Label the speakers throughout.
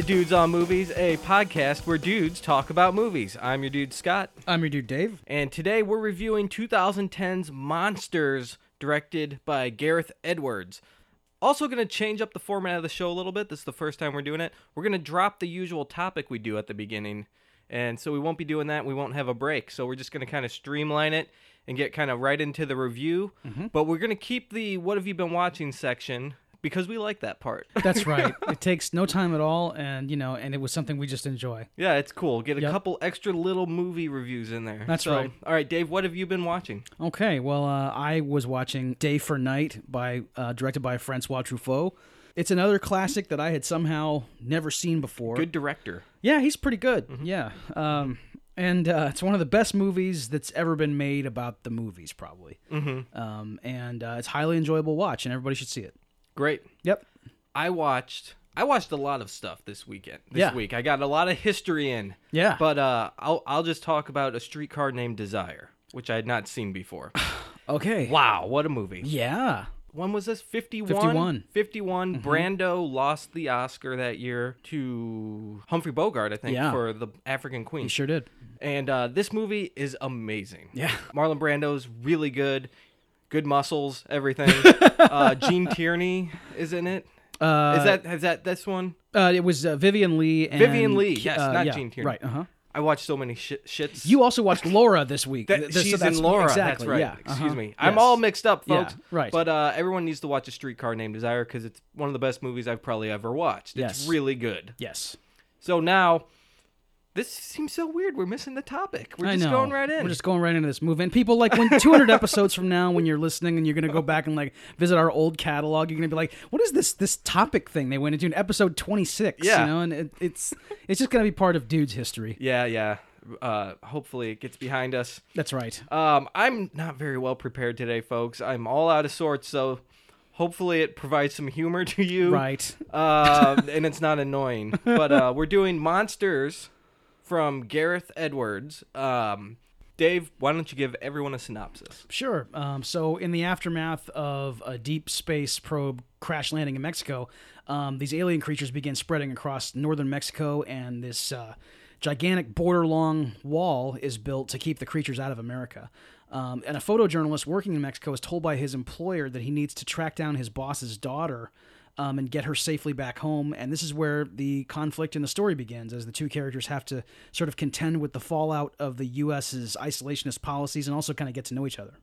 Speaker 1: Two Dudes on Movies, a podcast where dudes talk about movies. I'm your dude Scott,
Speaker 2: I'm your dude Dave.
Speaker 1: and today we're reviewing 2010's Monsters, directed by Gareth Edwards. Also, going to change up the format of the show a little bit. This is the first time we're doing it. We're going to drop the usual topic we do at the beginning, and so we won't be doing that. We won't have a break, so we're just going to kind of streamline it and get kind of right into the review. Mm-hmm. But we're going to keep the "What have you been watching?" section because we like that part.
Speaker 2: That's right. it takes no time at all, and you know, and it was something we just enjoy.
Speaker 1: Yeah, it's cool. Get a
Speaker 2: Yep.
Speaker 1: couple extra little movie reviews in there.
Speaker 2: That's
Speaker 1: So,
Speaker 2: right.
Speaker 1: All right, Dave, what have you been watching?
Speaker 2: Okay, well, uh, I was watching Day for Night by uh, directed by Francois Truffaut. It's another classic that I had somehow never seen before.
Speaker 1: Good director.
Speaker 2: Yeah, he's pretty good.
Speaker 1: Mm-hmm.
Speaker 2: Yeah. Um, and uh, it's one of the best movies that's ever been made about the movies, probably. Mm-hmm. Um, and uh, it's highly enjoyable watch, and everybody should see it.
Speaker 1: Great.
Speaker 2: Yep.
Speaker 1: I watched I watched a lot of stuff this weekend. This
Speaker 2: Yeah.
Speaker 1: week. I got a lot of history in.
Speaker 2: Yeah.
Speaker 1: But uh I'll I'll just talk about a streetcar named Desire, which I had not seen before.
Speaker 2: okay.
Speaker 1: wow, what a movie.
Speaker 2: Yeah.
Speaker 1: When was this? 51?
Speaker 2: 51.
Speaker 1: 51.
Speaker 2: Mm-hmm.
Speaker 1: Brando lost the Oscar that year to Humphrey Bogart, I think,
Speaker 2: Yeah.
Speaker 1: for the African Queen.
Speaker 2: He sure did.
Speaker 1: And uh, this movie is amazing.
Speaker 2: Yeah.
Speaker 1: Marlon Brando's really good. Good muscles, everything. uh, Gene Tierney is in it.
Speaker 2: Uh,
Speaker 1: Is that is that this one?
Speaker 2: Uh, it was uh, Vivien Leigh. And,
Speaker 1: Vivien Leigh, yes,
Speaker 2: uh,
Speaker 1: not
Speaker 2: yeah,
Speaker 1: Gene Tierney.
Speaker 2: Right. Uh huh.
Speaker 1: I watched so many shit, shits.
Speaker 2: You also watched Laura this week.
Speaker 1: that,
Speaker 2: Th-
Speaker 1: she's
Speaker 2: that's-
Speaker 1: in Laura.
Speaker 2: Exactly.
Speaker 1: That's right.
Speaker 2: Yeah.
Speaker 1: Excuse
Speaker 2: uh-huh.
Speaker 1: me. I'm all mixed up,
Speaker 2: Yeah,
Speaker 1: folks.
Speaker 2: right.
Speaker 1: But uh, everyone needs to watch A Streetcar Named Desire because it's one of the best movies I've probably ever watched. It's
Speaker 2: Yes.
Speaker 1: really good.
Speaker 2: Yes.
Speaker 1: So now, this seems so weird. We're missing the topic. We're
Speaker 2: I
Speaker 1: just
Speaker 2: know.
Speaker 1: going right in.
Speaker 2: We're just going right into this movie. And people like when 200 episodes from now, when you're listening and you're going to go back and like visit our old catalog, you're going to be like, "What is this this topic thing they went into in episode 26?"
Speaker 1: Yeah.
Speaker 2: You know, and it, it's it's just going to be part of dude's history.
Speaker 1: yeah, yeah. Uh, hopefully, it gets behind us.
Speaker 2: That's right.
Speaker 1: Um, I'm not very well prepared today, folks. I'm all out of sorts, so hopefully it provides some humor to you.
Speaker 2: Right.
Speaker 1: Uh, and it's not annoying. But uh, we're doing Monsters from Gareth Edwards. Um, Dave, why don't you give everyone a synopsis?
Speaker 2: Sure. Um, so, in the aftermath of a deep space probe crash landing in Mexico, um, these alien creatures begin spreading across northern Mexico, and this uh, gigantic border long wall is built to keep the creatures out of America. Um, and a photojournalist working in Mexico is told by his employer that he needs to track down his boss's daughter. Um, and get her safely back home. And this is where the conflict in the story begins, as the two characters have to sort of contend with the fallout of the U.S.'s isolationist policies and also kind of get to know each other.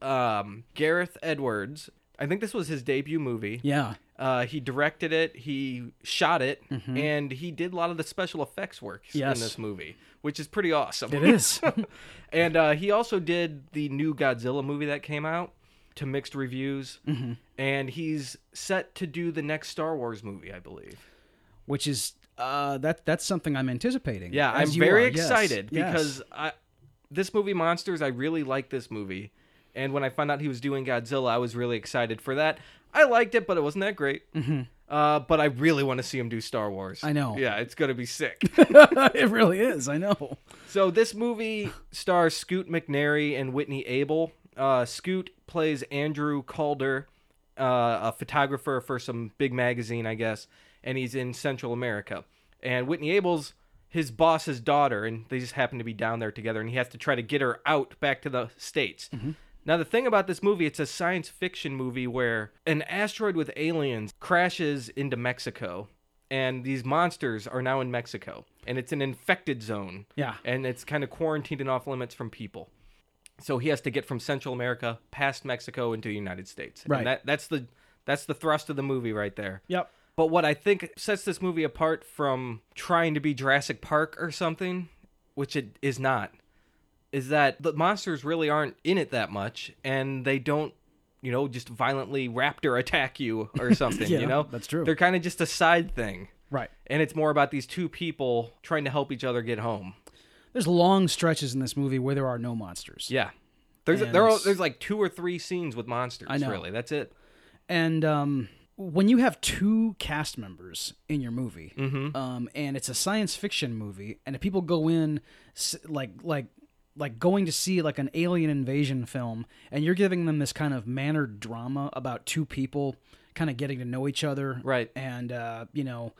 Speaker 1: Um, Gareth Edwards. I think this was his debut movie.
Speaker 2: Yeah.
Speaker 1: Uh, he directed it, he shot it, and he did a lot of the special effects work
Speaker 2: Yes.
Speaker 1: in this movie, which is pretty awesome.
Speaker 2: It is.
Speaker 1: and uh, he also did the new Godzilla movie that came out to mixed reviews.
Speaker 2: Mm-hmm.
Speaker 1: And he's set to do the next Star Wars movie, I believe.
Speaker 2: Which is uh that that's something I'm anticipating.
Speaker 1: Yeah, I'm very
Speaker 2: are.
Speaker 1: Excited
Speaker 2: Yes.
Speaker 1: because I, this movie, Monsters, I really like this movie. And when I found out he was doing Godzilla, I was really excited for that. I liked it, but it wasn't that great. Mm-hmm. Uh, but I really want to see him do Star Wars.
Speaker 2: I know.
Speaker 1: Yeah, it's going to be sick.
Speaker 2: it really is. I know.
Speaker 1: So this movie stars Scoot McNairy and Whitney Able. Uh, Scoot plays Andrew Calder, uh, a photographer for some big magazine, I guess, and he's in Central America. And Whitney Able's his boss's daughter, and they just happen to be down there together, and he has to try to get her out back to the states. Now the thing about this movie, it's a science fiction movie where an asteroid with aliens crashes into Mexico. And these monsters are now in Mexico, and it's an infected zone
Speaker 2: Yeah.
Speaker 1: and it's kind of quarantined and off limits from people. So he has to get from Central America past Mexico into the United States. And
Speaker 2: Right.
Speaker 1: that that's the that's the thrust of the movie right there.
Speaker 2: Yep.
Speaker 1: But what I think sets this movie apart from trying to be Jurassic Park or something, which it is not, is that the monsters really aren't in it that much and they don't you know just violently raptor attack you or something
Speaker 2: Yeah,
Speaker 1: you know
Speaker 2: that's true.
Speaker 1: they're kind of just a side thing
Speaker 2: Right.
Speaker 1: and it's more about these two people trying to help each other get home
Speaker 2: There's long stretches in this movie where there are no monsters.
Speaker 1: Yeah. There's
Speaker 2: And-
Speaker 1: there are, there's like two or three scenes with monsters.
Speaker 2: I know.
Speaker 1: Really, that's it.
Speaker 2: And um, when you have two cast members in your movie,
Speaker 1: Mm-hmm.
Speaker 2: um, and it's a science fiction movie, and if people go in like like like going to see like an alien invasion film, and you're giving them this kind of mannered drama about two people kind of getting to know each other,
Speaker 1: Right.
Speaker 2: And uh, you know,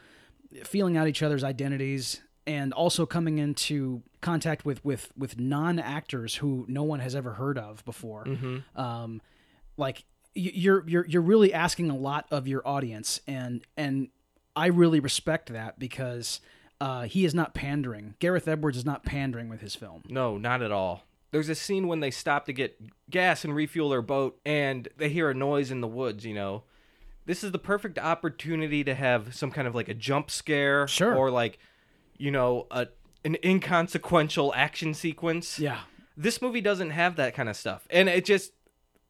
Speaker 2: feeling out each other's identities and also coming into contact with with with non actors who no one has ever heard of before. Um, like you're you're you're really asking a lot of your audience, and and I really respect that because uh, he is not pandering. Gareth Edwards is not pandering with his film.
Speaker 1: No, not at all. There's a scene when they stop to get gas and refuel their boat, and they hear a noise in the woods. You know, this is the perfect opportunity to have some kind of like a jump scare,
Speaker 2: Sure.
Speaker 1: or like, you know, a an inconsequential action sequence.
Speaker 2: Yeah.
Speaker 1: This movie doesn't have that kind of stuff, and it just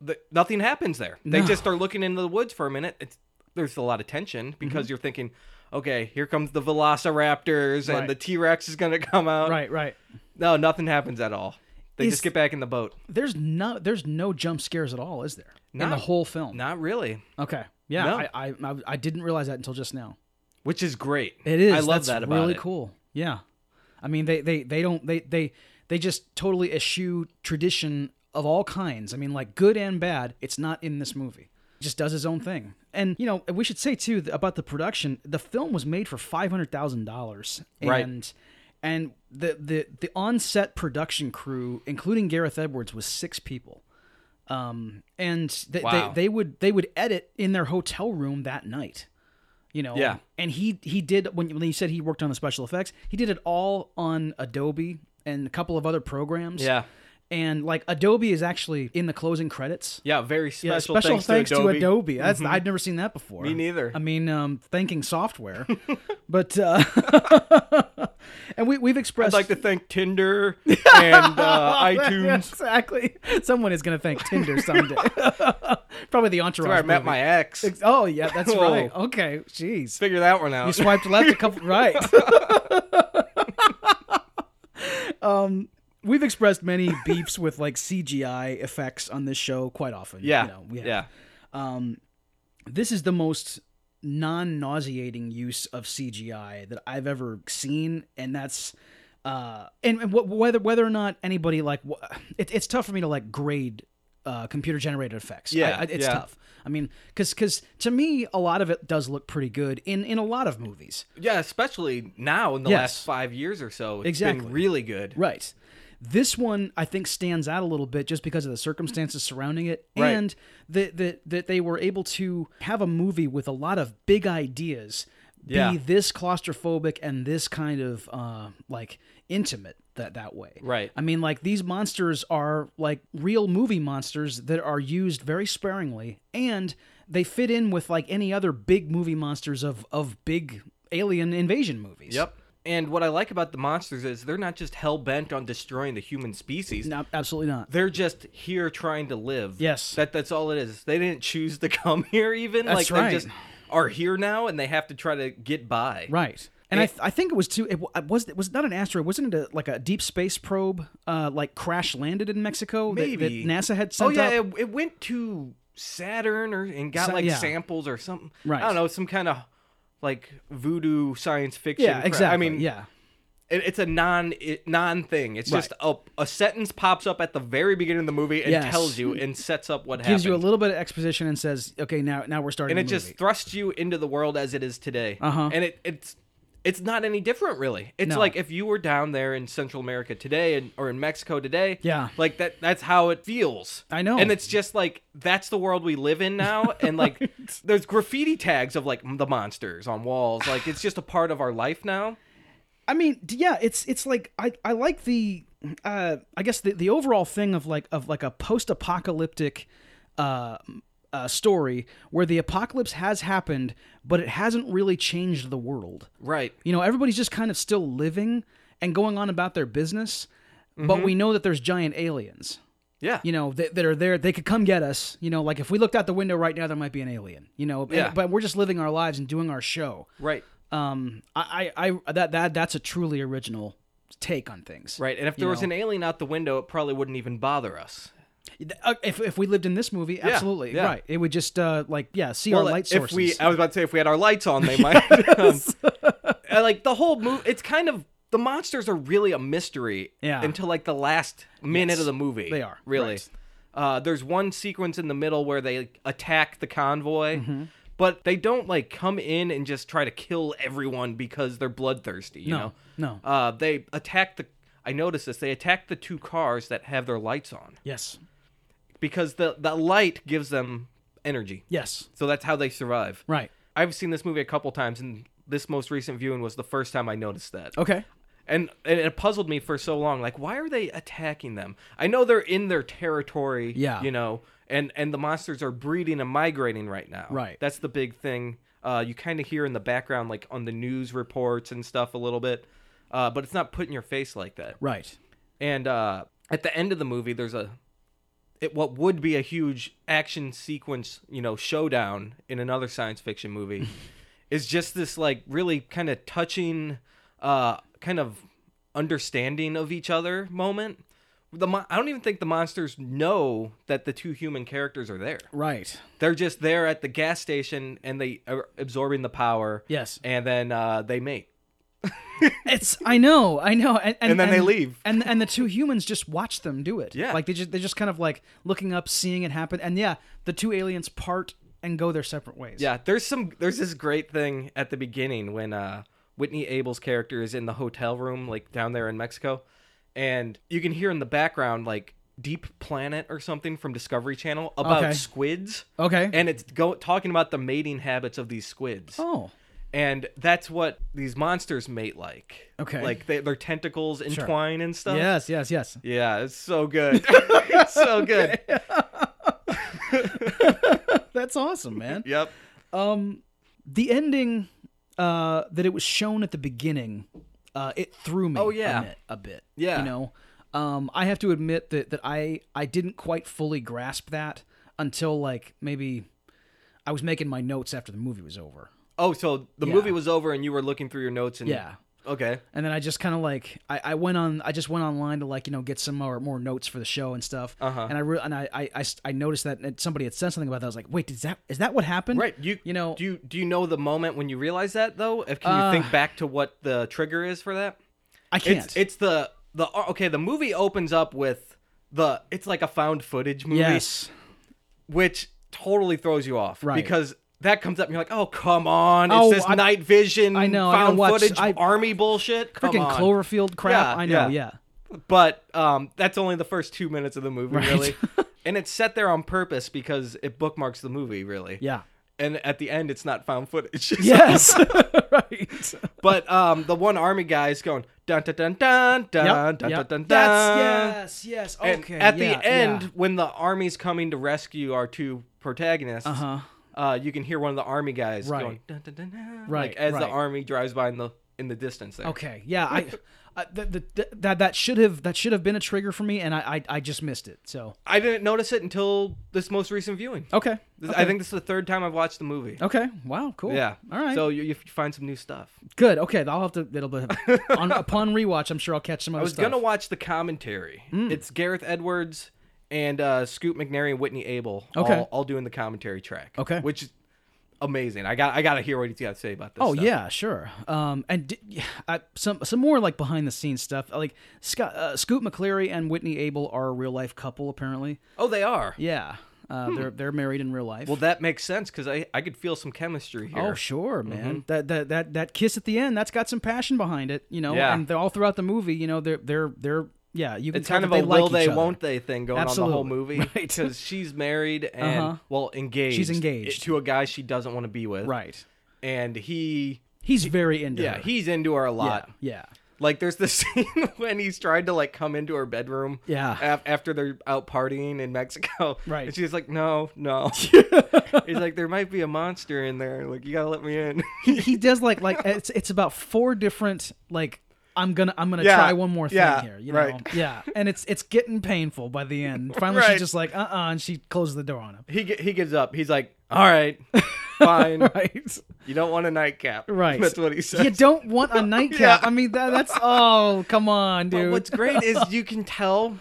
Speaker 1: the, nothing happens there. They
Speaker 2: No.
Speaker 1: just are looking into the woods for a minute. It's there's a lot of tension
Speaker 2: Mm-hmm.
Speaker 1: because you're thinking, okay, here comes the Velociraptors and
Speaker 2: Right.
Speaker 1: the T Rex is gonna come out.
Speaker 2: Right. Right.
Speaker 1: No, nothing happens at all. They
Speaker 2: Is-
Speaker 1: just get back in the boat.
Speaker 2: There's no there's no jump scares at all, is there? in the whole film.
Speaker 1: Not really,
Speaker 2: Okay. Yeah.
Speaker 1: No.
Speaker 2: I I I didn't realize that until just now.
Speaker 1: Which is great.
Speaker 2: It is.
Speaker 1: I love
Speaker 2: That's
Speaker 1: that about
Speaker 2: really
Speaker 1: it.
Speaker 2: cool. Yeah. I mean, they they they don't they they they just totally eschew tradition of all kinds. I mean, like good and bad. It's not in this movie. He just does his own thing. And you know, we should say too about the production. The film was made for five hundred thousand dollars,
Speaker 1: Right.
Speaker 2: and and the the the on set production crew, including Gareth Edwards, was six people. Um, and th-
Speaker 1: Wow.
Speaker 2: they they would they would edit in their hotel room that night you know
Speaker 1: Yeah.
Speaker 2: and he he did when when he said he worked on the special effects he did it all on adobe and a couple of other programs
Speaker 1: Yeah,
Speaker 2: and like adobe is actually in the closing credits
Speaker 1: yeah. Very special.
Speaker 2: yeah, special
Speaker 1: thanks,
Speaker 2: thanks,
Speaker 1: to Adobe. Mm-hmm.
Speaker 2: That's I'd never seen that before.
Speaker 1: Me neither.
Speaker 2: I mean, um, thanking software, but uh, and we we've expressed
Speaker 1: I'd like to thank Tinder and uh,
Speaker 2: Yeah,
Speaker 1: iTunes.
Speaker 2: exactly. Someone is going to thank Tinder someday. Probably the entourage.
Speaker 1: Where I met
Speaker 2: movie.
Speaker 1: my ex.
Speaker 2: Oh yeah, that's
Speaker 1: Whoa.
Speaker 2: right. Okay, jeez.
Speaker 1: Figure that one out.
Speaker 2: You swiped left a couple right. um, we've expressed many beefs with like CGI effects on this show quite often.
Speaker 1: yeah,
Speaker 2: you know,
Speaker 1: yeah.
Speaker 2: Um, this is the most non-nauseating use of CGI that I've ever seen, and that's uh, and, and wh- whether whether or not anybody like wh- it, it's tough for me to like grade uh, computer generated effects. I-
Speaker 1: Yeah,
Speaker 2: I- it's
Speaker 1: yeah.
Speaker 2: tough. I mean, because because to me, a lot of it does look pretty good in in a lot of movies.
Speaker 1: Yeah, especially now in the
Speaker 2: Yes.
Speaker 1: last five years or so. It's
Speaker 2: Exactly.
Speaker 1: been really good.
Speaker 2: Right. This one I think stands out a little bit just because of the circumstances surrounding it
Speaker 1: Right.
Speaker 2: and that that that they were able to have a movie with a lot of big ideas
Speaker 1: Yeah.
Speaker 2: be this claustrophobic and this kind of uh, like intimate that that way.
Speaker 1: Right.
Speaker 2: I mean like these monsters are like real movie monsters that are used very sparingly and they fit in with like any other big movie monsters of of big alien invasion movies.
Speaker 1: Yep. And what I like about the monsters is they're not just hell bent on destroying the human species.
Speaker 2: No, absolutely not.
Speaker 1: They're just here trying to live.
Speaker 2: Yes.
Speaker 1: That that's all it is. They didn't choose to come here even.
Speaker 2: That's
Speaker 1: like
Speaker 2: right.
Speaker 1: they just are here now and they have to try to get by.
Speaker 2: Right. And I, th- I think it was too. It was it was not an asteroid. Wasn't it a, like a deep space probe? Uh, like crash landed in Mexico.
Speaker 1: Maybe.
Speaker 2: that, NASA had
Speaker 1: something.
Speaker 2: Oh
Speaker 1: yeah, it, it went to Saturn or and got like
Speaker 2: yeah.
Speaker 1: samples or something.
Speaker 2: Right.
Speaker 1: I don't know, some kind of like voodoo science fiction.
Speaker 2: yeah,
Speaker 1: crap.
Speaker 2: exactly.
Speaker 1: I mean,
Speaker 2: yeah,
Speaker 1: it, it's a non it, non thing. It's just a, a sentence pops up at the very beginning of the movie and
Speaker 2: Yes.
Speaker 1: tells you and sets up what
Speaker 2: gives
Speaker 1: happened.
Speaker 2: you a little bit of exposition and says, "Okay, now now we're starting."
Speaker 1: and it
Speaker 2: the
Speaker 1: just
Speaker 2: movie.
Speaker 1: thrusts you into the world as it is today.
Speaker 2: Uh-huh.
Speaker 1: And it it's it's not any different really. It's
Speaker 2: No.
Speaker 1: like if you were down there in Central America today and or in Mexico today.
Speaker 2: Yeah.
Speaker 1: Like that that's how it feels.
Speaker 2: I know.
Speaker 1: And it's just like that's the world we live in now and like there's graffiti tags of like the monsters on walls. Like it's just a part of our life now.
Speaker 2: I mean, yeah, it's it's like I I like the uh I guess the the overall thing of like of like a post apocalyptic uh. Uh, story where the apocalypse has happened, but it hasn't really changed the world.
Speaker 1: Right.
Speaker 2: You know, everybody's just kind of still living and going on about their business,
Speaker 1: Mm-hmm.
Speaker 2: but we know that there's giant aliens.
Speaker 1: Yeah.
Speaker 2: You know that, that are there. They could come get us. You know, like if we looked out the window right now, there might be an alien. You know, and-
Speaker 1: Yeah.
Speaker 2: but we're just living our lives and doing our show.
Speaker 1: Right.
Speaker 2: Um, I, I, I that that that's a truly original take on things.
Speaker 1: Right. And if there was
Speaker 2: know.
Speaker 1: an alien out the window, it probably wouldn't even bother us.
Speaker 2: Uh, If if we lived in this movie, absolutely
Speaker 1: yeah.
Speaker 2: right. It would just uh like yeah, see our light
Speaker 1: if
Speaker 2: sources.
Speaker 1: we, I was about to say, if we had our lights on, they might. um, like the whole movie, it's kind of the monsters are really a mystery.
Speaker 2: Yeah.
Speaker 1: Until like the last minute
Speaker 2: Yes,
Speaker 1: of the movie,
Speaker 2: they are,
Speaker 1: really.
Speaker 2: right.
Speaker 1: Uh, there's one sequence in the middle where they attack the convoy,
Speaker 2: Mm-hmm.
Speaker 1: but they don't like come in and just try to kill everyone because they're bloodthirsty. You
Speaker 2: No,
Speaker 1: know,
Speaker 2: no.
Speaker 1: Uh, they attack the. I noticed this. They attack the two cars that have their lights on
Speaker 2: Yes.
Speaker 1: Because the the light gives them energy.
Speaker 2: Yes.
Speaker 1: So that's how they survive.
Speaker 2: Right.
Speaker 1: I've seen this movie a couple times, and this most recent viewing was the first time I noticed that.
Speaker 2: Okay.
Speaker 1: And, and it puzzled me for so long. Like, why are they attacking them? I know they're in their territory.
Speaker 2: Yeah.
Speaker 1: You know, and and the monsters are breeding and migrating right now.
Speaker 2: Right.
Speaker 1: That's the big thing. Uh, you kind of hear in the background, like on the news reports and stuff, a little bit, uh, but it's not put in your face like that.
Speaker 2: Right.
Speaker 1: And uh, at the end of the movie, there's a it, what would be a huge action sequence, you know, showdown in another science fiction movie, is just this like really kind of touching, uh, kind of understanding of each other moment. The mon- I don't even think the monsters know that the two human characters are there.
Speaker 2: Right.
Speaker 1: They're just there at the gas station and they are absorbing the power.
Speaker 2: Yes.
Speaker 1: And then uh, they mate.
Speaker 2: It's I know, I know, and, and,
Speaker 1: And then they leave.
Speaker 2: and and the two humans just watch them do it.
Speaker 1: Yeah.
Speaker 2: like they just they're just kind of like looking up, seeing it happen, and yeah, the two aliens part and go their separate ways.
Speaker 1: Yeah, there's some there's this great thing at the beginning when uh Whitney Able's character is in the hotel room like down there in Mexico and you can hear in the background like Deep Planet or something from Discovery Channel about
Speaker 2: Okay.
Speaker 1: squids
Speaker 2: Okay.
Speaker 1: and it's go talking about the mating habits of these squids.
Speaker 2: oh.
Speaker 1: And that's what these monsters mate like.
Speaker 2: Okay.
Speaker 1: Like they, their tentacles entwine and stuff.
Speaker 2: Yes. Yes. Yes.
Speaker 1: Yeah, it's so good. it's so good.
Speaker 2: That's awesome, man.
Speaker 1: Yep.
Speaker 2: Um, the ending, uh, that it was shown at the beginning, uh, it threw me.
Speaker 1: Oh, yeah.
Speaker 2: a bit. A bit
Speaker 1: Yeah.
Speaker 2: You know, um, I have to admit that that I I didn't quite fully grasp that until like maybe I was making my notes after the movie was over.
Speaker 1: Oh, so the
Speaker 2: Yeah.
Speaker 1: movie was over and you were looking through your notes and
Speaker 2: Yeah.
Speaker 1: Okay.
Speaker 2: And then I just kind of like I, I went on I just went online to like you know get some more more notes for the show and stuff.
Speaker 1: Uh-huh.
Speaker 2: And I re- and I, I, I, I noticed that somebody had said something about that. I was like, wait, is that is that what happened?
Speaker 1: Right. You
Speaker 2: You know-
Speaker 1: do you do you know the moment when you realize that though? If can you
Speaker 2: Uh,
Speaker 1: think back to what the trigger is for that?
Speaker 2: I can't.
Speaker 1: It's it's the the okay, the movie opens up with the it's like a found footage movie
Speaker 2: yes.
Speaker 1: which totally throws you off
Speaker 2: Right.
Speaker 1: because that comes up and you're like, "Oh, come on.
Speaker 2: Oh,
Speaker 1: it's this
Speaker 2: I-
Speaker 1: night vision
Speaker 2: I know,
Speaker 1: found
Speaker 2: watch-
Speaker 1: footage
Speaker 2: I-
Speaker 1: army bullshit." Come
Speaker 2: Freaking
Speaker 1: on.
Speaker 2: Cloverfield crap.
Speaker 1: Yeah,
Speaker 2: I know.
Speaker 1: yeah.
Speaker 2: Yeah.
Speaker 1: But um, that's only the first two minutes of the movie,
Speaker 2: Right.
Speaker 1: really. and it's set there on purpose because it bookmarks the movie, really.
Speaker 2: Yeah.
Speaker 1: And at the end, it's not found footage.
Speaker 2: Yes. right.
Speaker 1: But um, the one army guy is going dun dun dun dun dun
Speaker 2: Yep,
Speaker 1: dun
Speaker 2: yep.
Speaker 1: dun dun.
Speaker 2: That's yes, yes.
Speaker 1: And
Speaker 2: Okay.
Speaker 1: at
Speaker 2: yeah,
Speaker 1: the end,
Speaker 2: yeah.
Speaker 1: when the army's coming to rescue our two protagonists,
Speaker 2: Uh-huh.
Speaker 1: Uh, you can hear one of the army guys
Speaker 2: Right.
Speaker 1: going dun dun dun dun,
Speaker 2: Right,
Speaker 1: like as the army drives by in the in the distance there.
Speaker 2: Okay. Yeah. I, the, the, the, that that should have that should have been a trigger for me, and I I, I just missed it. So
Speaker 1: I didn't notice it until this most recent viewing.
Speaker 2: okay.
Speaker 1: This-
Speaker 2: okay.
Speaker 1: I think this is the third time I've watched the movie.
Speaker 2: Okay. Wow. Cool.
Speaker 1: Yeah.
Speaker 2: All right.
Speaker 1: So you, you find some new stuff.
Speaker 2: good. Okay. I'll have to. It'll be on upon rewatch. I'm sure I'll catch some other
Speaker 1: I was
Speaker 2: stuff.
Speaker 1: gonna watch the commentary. It's Gareth Edwards and uh, Scoot McNairy and Whitney Able.
Speaker 2: Okay.
Speaker 1: All, all doing the commentary track.
Speaker 2: Okay.
Speaker 1: Which is amazing. I got I got to hear what he's got to say about this.
Speaker 2: Oh
Speaker 1: stuff.
Speaker 2: yeah, sure. Um, and di- I, some some more like behind the scenes stuff. Like Scott, uh, Scoot McCleary and Whitney Able are a real life couple apparently.
Speaker 1: Oh, they are.
Speaker 2: Yeah, uh, they're they're married in real life.
Speaker 1: Hmm. Well, that makes sense because I I could feel some chemistry here.
Speaker 2: Oh sure, man.
Speaker 1: Mm-hmm.
Speaker 2: That, that that that kiss at the end, that's got some passion behind it, you know.
Speaker 1: Yeah.
Speaker 2: And all throughout the movie, you know, they're they're they're yeah, you can
Speaker 1: It's kind of a
Speaker 2: they like
Speaker 1: will they won't they thing going on the whole
Speaker 2: Absolutely.
Speaker 1: movie
Speaker 2: Right.
Speaker 1: because she's married and
Speaker 2: Uh-huh.
Speaker 1: well engaged.
Speaker 2: She's engaged.
Speaker 1: to a guy she doesn't want to be with.
Speaker 2: Right.
Speaker 1: And he
Speaker 2: He's very into
Speaker 1: yeah
Speaker 2: her.
Speaker 1: he's into her a lot.
Speaker 2: Yeah.
Speaker 1: Like there's this scene when he's tried to like come into her bedroom.
Speaker 2: Yeah.
Speaker 1: af- after they're out partying in Mexico.
Speaker 2: Right.
Speaker 1: And she's like, no, no. he's like, there might be a monster in there. Like you gotta let me in.
Speaker 2: He, he does like like it's it's about four different like I'm gonna I'm gonna
Speaker 1: Yeah.
Speaker 2: try one more thing
Speaker 1: Yeah.
Speaker 2: here, you know.
Speaker 1: Right.
Speaker 2: Yeah. And it's it's getting painful by the end. Finally
Speaker 1: Right.
Speaker 2: she's just like, uh uh and she closes the door on him.
Speaker 1: he he gives up. He's like, all right, fine.
Speaker 2: Right.
Speaker 1: You don't want a nightcap.
Speaker 2: Right.
Speaker 1: That's what he says.
Speaker 2: You don't want a nightcap.
Speaker 1: Yeah.
Speaker 2: I mean that that's oh come on,
Speaker 1: But
Speaker 2: dude.
Speaker 1: what's great is you can tell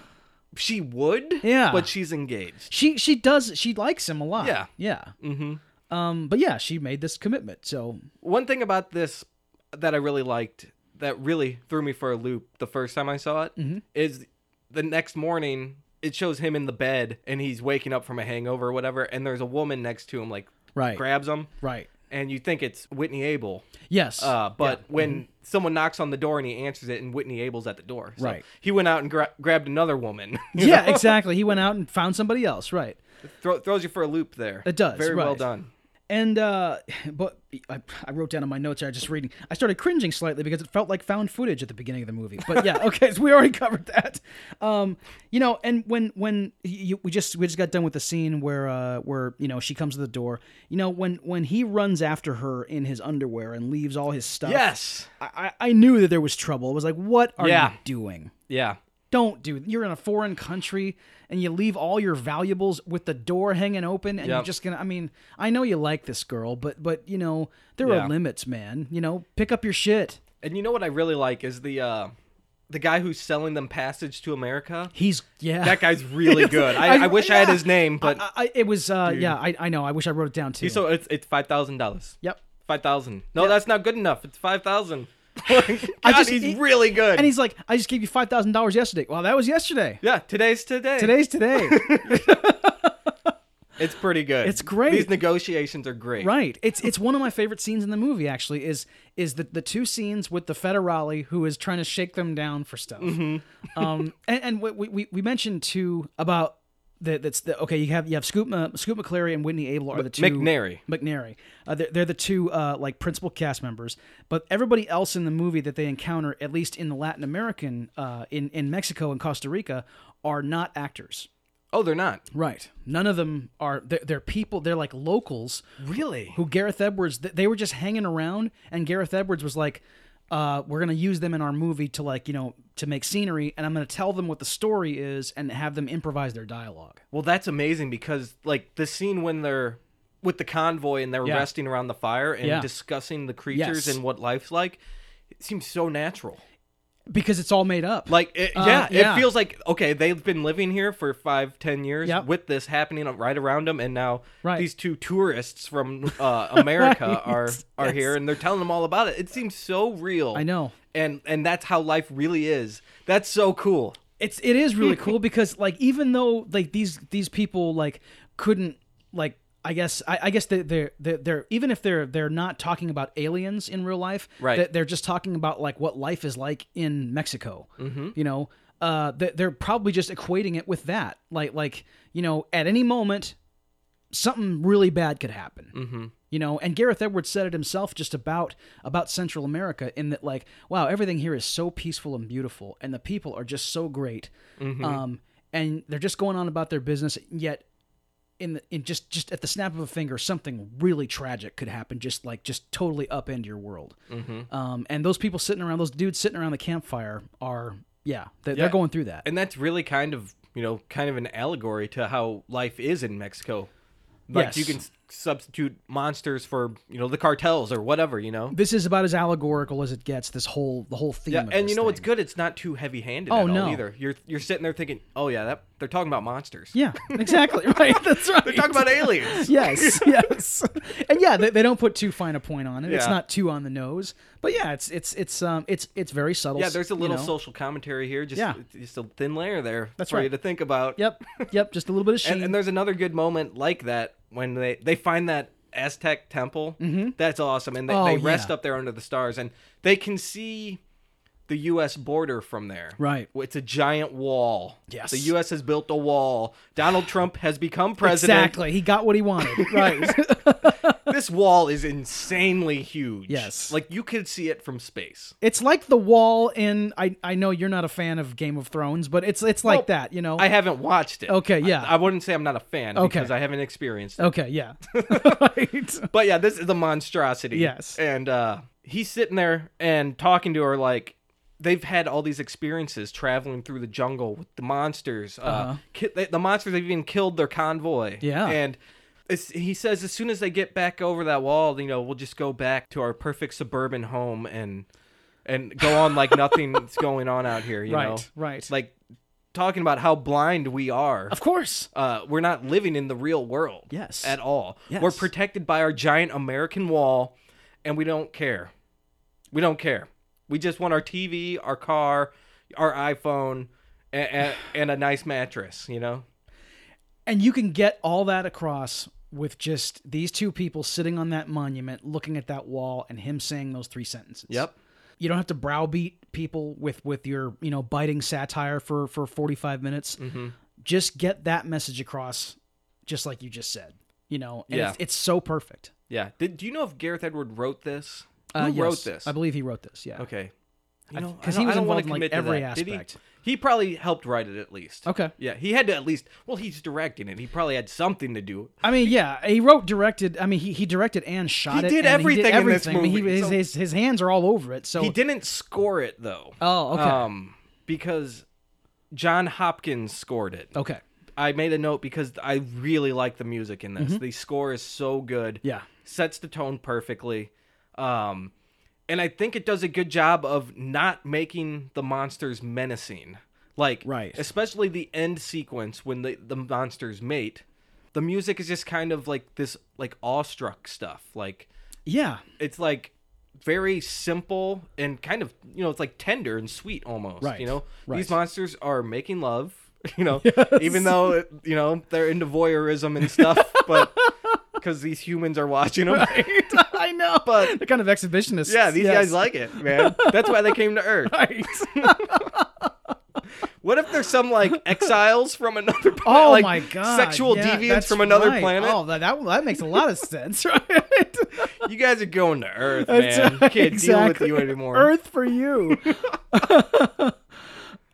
Speaker 1: she would.
Speaker 2: Yeah.
Speaker 1: But she's engaged.
Speaker 2: She she does she likes him a lot.
Speaker 1: Yeah.
Speaker 2: Yeah.
Speaker 1: Mm-hmm.
Speaker 2: Um but yeah, she made this commitment. So
Speaker 1: One thing about this that I really liked, that really threw me for a loop the first time I saw it, is
Speaker 2: Mm-hmm.
Speaker 1: the next morning it shows him in the bed and he's waking up from a hangover or whatever, and there's a woman next to him like
Speaker 2: Right.
Speaker 1: grabs him,
Speaker 2: Right.
Speaker 1: and you think it's Whitney Able.
Speaker 2: Yes.
Speaker 1: Uh, but
Speaker 2: Yeah. Mm-hmm.
Speaker 1: when someone knocks on the door and he answers it, and Whitney Able's at the door, so
Speaker 2: Right.
Speaker 1: He went out and gra- grabbed another woman.
Speaker 2: yeah,
Speaker 1: know?
Speaker 2: exactly. He went out and found somebody else. Right.
Speaker 1: Throw, throws you for a loop there.
Speaker 2: It does,
Speaker 1: Very well done.
Speaker 2: And uh, but I, I wrote down in my notes. I was just reading. I started cringing slightly because it felt like found footage at the beginning of the movie. But yeah, okay, so we already covered that. Um, you know, and when when you, we just we just got done with the scene where uh where you know she comes to the door. You know, when when he runs after her in his underwear and leaves all his stuff.
Speaker 1: Yes.
Speaker 2: I I I knew that there was trouble. It was like, what are
Speaker 1: Yeah.
Speaker 2: you doing?
Speaker 1: Yeah.
Speaker 2: Don't do. You're in a foreign country and you leave all your valuables with the door hanging open, and you're just gonna. I mean, I know you like this girl, but but you know there
Speaker 1: Yeah.
Speaker 2: are limits, man. You know, pick up your shit.
Speaker 1: And you know what I really like is the uh, the guy who's selling them passage to America.
Speaker 2: He's yeah.
Speaker 1: That guy's really good. I, I,
Speaker 2: I-
Speaker 1: wish I had his name, but
Speaker 2: I, it was uh yeah. I, I know. I wish I wrote it down too.
Speaker 1: so it's it's five thousand dollars.
Speaker 2: yep.
Speaker 1: Five thousand. No, that's not good enough. It's five thousand. God,
Speaker 2: just-
Speaker 1: he's
Speaker 2: he-
Speaker 1: really good.
Speaker 2: And he's like, I just gave you five thousand dollars yesterday. Well, that was yesterday.
Speaker 1: yeah, today's today.
Speaker 2: Today's today.
Speaker 1: It's pretty good.
Speaker 2: It's great.
Speaker 1: These negotiations are great.
Speaker 2: Right. It's it's one of my favorite scenes in the movie. Actually, is is the the two scenes with the federale who is trying to shake them down for stuff.
Speaker 1: Mm-hmm.
Speaker 2: Um, and, and we, we we mentioned too about the that's the okay. You have you have Scoop uh, Scoop McClary and Whitney Able are the two
Speaker 1: McNairy.
Speaker 2: McNairy. Uh, they're, they're the two uh, like principal cast members, but everybody else in the movie that they encounter, at least in the Latin American, uh, in in Mexico and Costa Rica, are not actors.
Speaker 1: Oh, they're not.
Speaker 2: Right. None of them are. They're, they're people. They're like locals
Speaker 1: Really?
Speaker 2: who Gareth Edwards they were just hanging around and Gareth Edwards was like uh, we're gonna use them in our movie to like you know to make scenery and I'm gonna tell them what the story is and have them improvise their dialogue.
Speaker 1: Well, that's amazing because like the scene when they're with the convoy and they're
Speaker 2: Yeah.
Speaker 1: resting around the fire and
Speaker 2: Yeah.
Speaker 1: discussing the creatures
Speaker 2: Yes.
Speaker 1: and what life's like, it seems so natural.
Speaker 2: Because it's all made up.
Speaker 1: Like, it,
Speaker 2: Uh,
Speaker 1: yeah,
Speaker 2: yeah.
Speaker 1: it feels like okay, they've been living here for five, ten years
Speaker 2: Yep.
Speaker 1: with this happening right around them, and now
Speaker 2: Right.
Speaker 1: these two tourists from uh, America
Speaker 2: Right.
Speaker 1: are are
Speaker 2: Yes.
Speaker 1: here and they're telling them all about it. It seems so real.
Speaker 2: I know.
Speaker 1: and and that's how life really is. That's so cool.
Speaker 2: It's it is really cool because like even though like these these people like couldn't like I guess I, I guess they they're, they're they're even if they're they're not talking about aliens in real life
Speaker 1: Right.
Speaker 2: they- they're just talking about like what life is like in Mexico mm-hmm. you know uh they- they're probably just equating it with that like like you know at any moment something really bad could happen
Speaker 1: Mm-hmm.
Speaker 2: you know and gareth edwards said it himself just about about central america in that like wow everything here is so peaceful and beautiful and the people are just so great
Speaker 1: Mm-hmm.
Speaker 2: um and they're just going on about their business yet in the, in just just at the snap of a finger something really tragic could happen just like just totally upend your world
Speaker 1: Mm-hmm.
Speaker 2: um and those people sitting around those dudes sitting around the campfire are yeah they're,
Speaker 1: Yeah.
Speaker 2: they're going through that
Speaker 1: And that's really kind of you know kind of an allegory to how life is in Mexico. Like
Speaker 2: Yes.
Speaker 1: you can substitute monsters for you know the cartels or whatever you know.
Speaker 2: this is about as allegorical as it gets this whole the whole theme
Speaker 1: Yeah, and you know what's good? It's not too heavy-handed
Speaker 2: Oh,
Speaker 1: at all
Speaker 2: no.
Speaker 1: either. You're you're sitting there thinking, oh yeah, that they're talking about monsters.
Speaker 2: yeah exactly right that's right
Speaker 1: They're talking about aliens.
Speaker 2: yes, yes, and yeah, they, they don't put too fine a point on it. It's not too on the nose, but yeah, it's it's it's um it's it's very subtle.
Speaker 1: Yeah, there's a
Speaker 2: you
Speaker 1: little
Speaker 2: know.
Speaker 1: social commentary here. Just
Speaker 2: Yeah.
Speaker 1: just a thin layer there
Speaker 2: That's
Speaker 1: for you
Speaker 2: right.
Speaker 1: to think about.
Speaker 2: Yep, yep, just a little bit of sheen.
Speaker 1: And, and there's another good moment like that when they they find that Aztec temple. Mm-hmm. That's awesome, and they,
Speaker 2: Oh,
Speaker 1: they rest
Speaker 2: yeah.
Speaker 1: up there under the stars, and they can see the U.S. border from there.
Speaker 2: Right.
Speaker 1: It's a giant wall.
Speaker 2: Yes.
Speaker 1: The U.S. has built a wall. Donald Trump has become president.
Speaker 2: exactly, he got what he wanted. Right.
Speaker 1: This wall is insanely huge.
Speaker 2: Yes.
Speaker 1: Like you could see it from space.
Speaker 2: it's like the wall in. I I know you're not a fan of Game of Thrones, but it's it's like
Speaker 1: Well,
Speaker 2: that. You know.
Speaker 1: I haven't watched it.
Speaker 2: Okay, yeah.
Speaker 1: I, I wouldn't say I'm not a fan
Speaker 2: Okay.
Speaker 1: because I haven't experienced it.
Speaker 2: okay. Yeah. right.
Speaker 1: But yeah, this is a monstrosity.
Speaker 2: Yes.
Speaker 1: And uh he's sitting there and talking to her like they've had all these experiences traveling through the jungle with the monsters. Uh
Speaker 2: Uh-huh.
Speaker 1: ki- they, the monsters have even killed their convoy.
Speaker 2: Yeah.
Speaker 1: And he says as soon as they get back over that wall, you know, we'll just go back to our perfect suburban home and and go on like nothing's going on out here, you
Speaker 2: right.
Speaker 1: know.
Speaker 2: Right.
Speaker 1: Like talking about how blind we are.
Speaker 2: of course.
Speaker 1: Uh, we're not living in the real world.
Speaker 2: Yes.
Speaker 1: At all.
Speaker 2: Yes.
Speaker 1: We're protected by our giant American wall, and we don't care. We don't care. We just want our TV, our car, our iPhone, and, and, and a nice mattress, you know?
Speaker 2: And you can get all that across with just these two people sitting on that monument, looking at that wall, and him saying those three sentences.
Speaker 1: Yep.
Speaker 2: You don't have to browbeat people with with your you know biting satire for for forty five minutes.
Speaker 1: Mm-hmm.
Speaker 2: Just get that message across, just like you just said. You know, and
Speaker 1: Yeah.
Speaker 2: it's, it's so perfect.
Speaker 1: Yeah. Did do you know if Gareth Edward wrote this? Who
Speaker 2: Uh,
Speaker 1: wrote this?
Speaker 2: I believe he wrote this. Yeah.
Speaker 1: Okay. You know,
Speaker 2: because
Speaker 1: I
Speaker 2: he was
Speaker 1: I don't
Speaker 2: involved in, like, every
Speaker 1: that. Did
Speaker 2: aspect.
Speaker 1: he? He probably helped write it at least.
Speaker 2: Okay.
Speaker 1: Yeah, he had to at least. Well, he's directing it. He probably had something to do.
Speaker 2: I mean, yeah, he wrote, directed. I mean, he, he directed and shot
Speaker 1: He
Speaker 2: it.
Speaker 1: did
Speaker 2: and
Speaker 1: everything in this
Speaker 2: I mean, he-
Speaker 1: movie,
Speaker 2: his,
Speaker 1: so-
Speaker 2: his, his hands are all over it. So
Speaker 1: He didn't score it though.
Speaker 2: Oh, okay.
Speaker 1: Um, because Jon Hopkins scored it.
Speaker 2: okay.
Speaker 1: I made a note because I really like the music in this. The score is so good.
Speaker 2: Mm-hmm. Yeah.
Speaker 1: Sets the tone perfectly. Um, and I think it does a good job of not making the monsters menacing. Like,
Speaker 2: Right.
Speaker 1: especially the end sequence when the, the monsters mate. The music is just kind of like this, like awestruck stuff. Like,
Speaker 2: Yeah.
Speaker 1: it's like very simple and kind of you know it's like tender and sweet almost
Speaker 2: Right,
Speaker 1: you know
Speaker 2: right.
Speaker 1: these monsters are making love you know even though you know they're into voyeurism and stuff but because these humans are watching them
Speaker 2: I know.
Speaker 1: But-
Speaker 2: the kind of exhibitionists.
Speaker 1: yeah these
Speaker 2: yes.
Speaker 1: guys like it man that's why they came to earth
Speaker 2: Right.
Speaker 1: what if there's some like exiles from another planet
Speaker 2: Oh
Speaker 1: like
Speaker 2: my god.
Speaker 1: sexual
Speaker 2: yeah,
Speaker 1: deviants from another
Speaker 2: right.
Speaker 1: planet
Speaker 2: Oh, that, that that makes a lot of sense, right?
Speaker 1: you guys are going to earth
Speaker 2: That's
Speaker 1: man
Speaker 2: right,
Speaker 1: can't
Speaker 2: exactly.
Speaker 1: deal with you anymore
Speaker 2: Earth for you.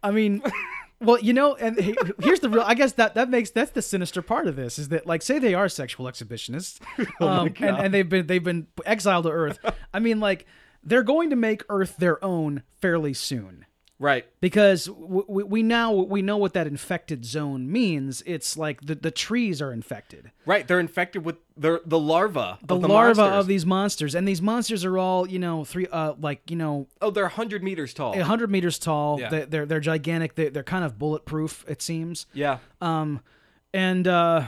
Speaker 2: I mean, well, you know, and here's the real. I guess that that makes that's the sinister part of this is that like say they are sexual exhibitionists,
Speaker 1: Oh
Speaker 2: um, and, and they've been they've been exiled to Earth. I mean, like they're going to make Earth their own fairly soon.
Speaker 1: Right
Speaker 2: because we, we now we know what that infected zone means. It's like the, the trees are infected.
Speaker 1: right they're infected with the the larva
Speaker 2: The,
Speaker 1: the
Speaker 2: larva
Speaker 1: monsters.
Speaker 2: of these monsters, and these monsters are all you know three uh like you know
Speaker 1: Oh, they're 100 meters tall.
Speaker 2: hundred meters tall.
Speaker 1: Yeah.
Speaker 2: They, they're they're gigantic. They, they're kind of bulletproof. It seems.
Speaker 1: Yeah.
Speaker 2: Um, and uh,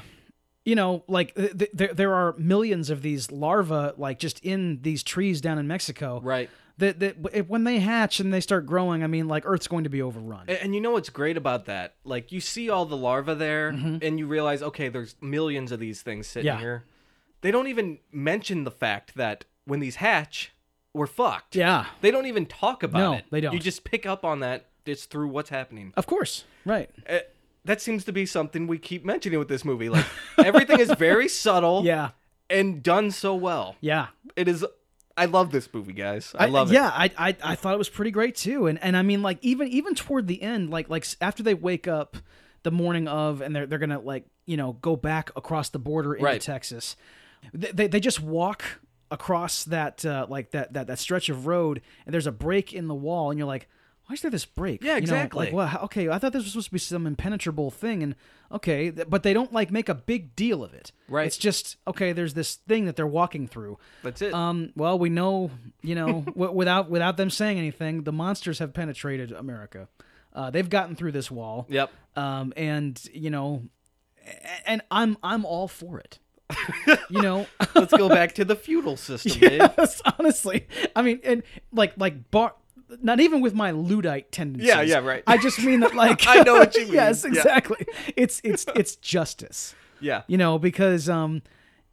Speaker 2: you know, like th- th- there there are millions of these larvae like just in these trees down in Mexico.
Speaker 1: Right.
Speaker 2: That that w- when they hatch and they start growing, I mean, like Earth's going to be overrun.
Speaker 1: A- And you know what's great about that? Like you see all the larvae there and you realize okay, there's millions of these things sitting
Speaker 2: Mm-hmm. Yeah.
Speaker 1: here. They don't even mention the fact that when these hatch, we're fucked.
Speaker 2: yeah.
Speaker 1: They don't even talk about
Speaker 2: No,
Speaker 1: it.
Speaker 2: they don't.
Speaker 1: You just pick up on that just through what's happening.
Speaker 2: Of course. Right.
Speaker 1: Uh, that seems to be something we keep mentioning with this movie. Like everything is very subtle
Speaker 2: Yeah.
Speaker 1: and done so well.
Speaker 2: Yeah.
Speaker 1: It is I love this movie, guys. I, love it.
Speaker 2: Yeah, I, I I thought it was pretty great too, and and I mean like even even toward the end, like like after they wake up the morning of, and they're they're gonna like you know go back across the border into
Speaker 1: Right.
Speaker 2: Texas, they, they they just walk across that uh, like that that that stretch of road, and there's a break in the wall, and you're like. Why is there this break?
Speaker 1: Yeah,
Speaker 2: You know,
Speaker 1: exactly.
Speaker 2: like, well, okay, I thought this was supposed to be some impenetrable thing, and okay, th- but they don't like make a big deal of it.
Speaker 1: Right.
Speaker 2: It's just okay. There's this thing that they're walking through.
Speaker 1: That's it.
Speaker 2: Um, well, we know, you know, w- without without them saying anything, the monsters have penetrated America. Uh, they've gotten through this wall.
Speaker 1: yep.
Speaker 2: Um, and you know, and I'm I'm all for it. you know,
Speaker 1: Let's go back to the feudal system, Dave.
Speaker 2: yes, honestly, I mean, and like like bar. Not even with my Luddite tendencies.
Speaker 1: Yeah, yeah, right.
Speaker 2: I just mean that, like,
Speaker 1: I know what you mean.
Speaker 2: yes,
Speaker 1: Yeah.
Speaker 2: exactly. It's it's it's justice.
Speaker 1: Yeah.
Speaker 2: you know because um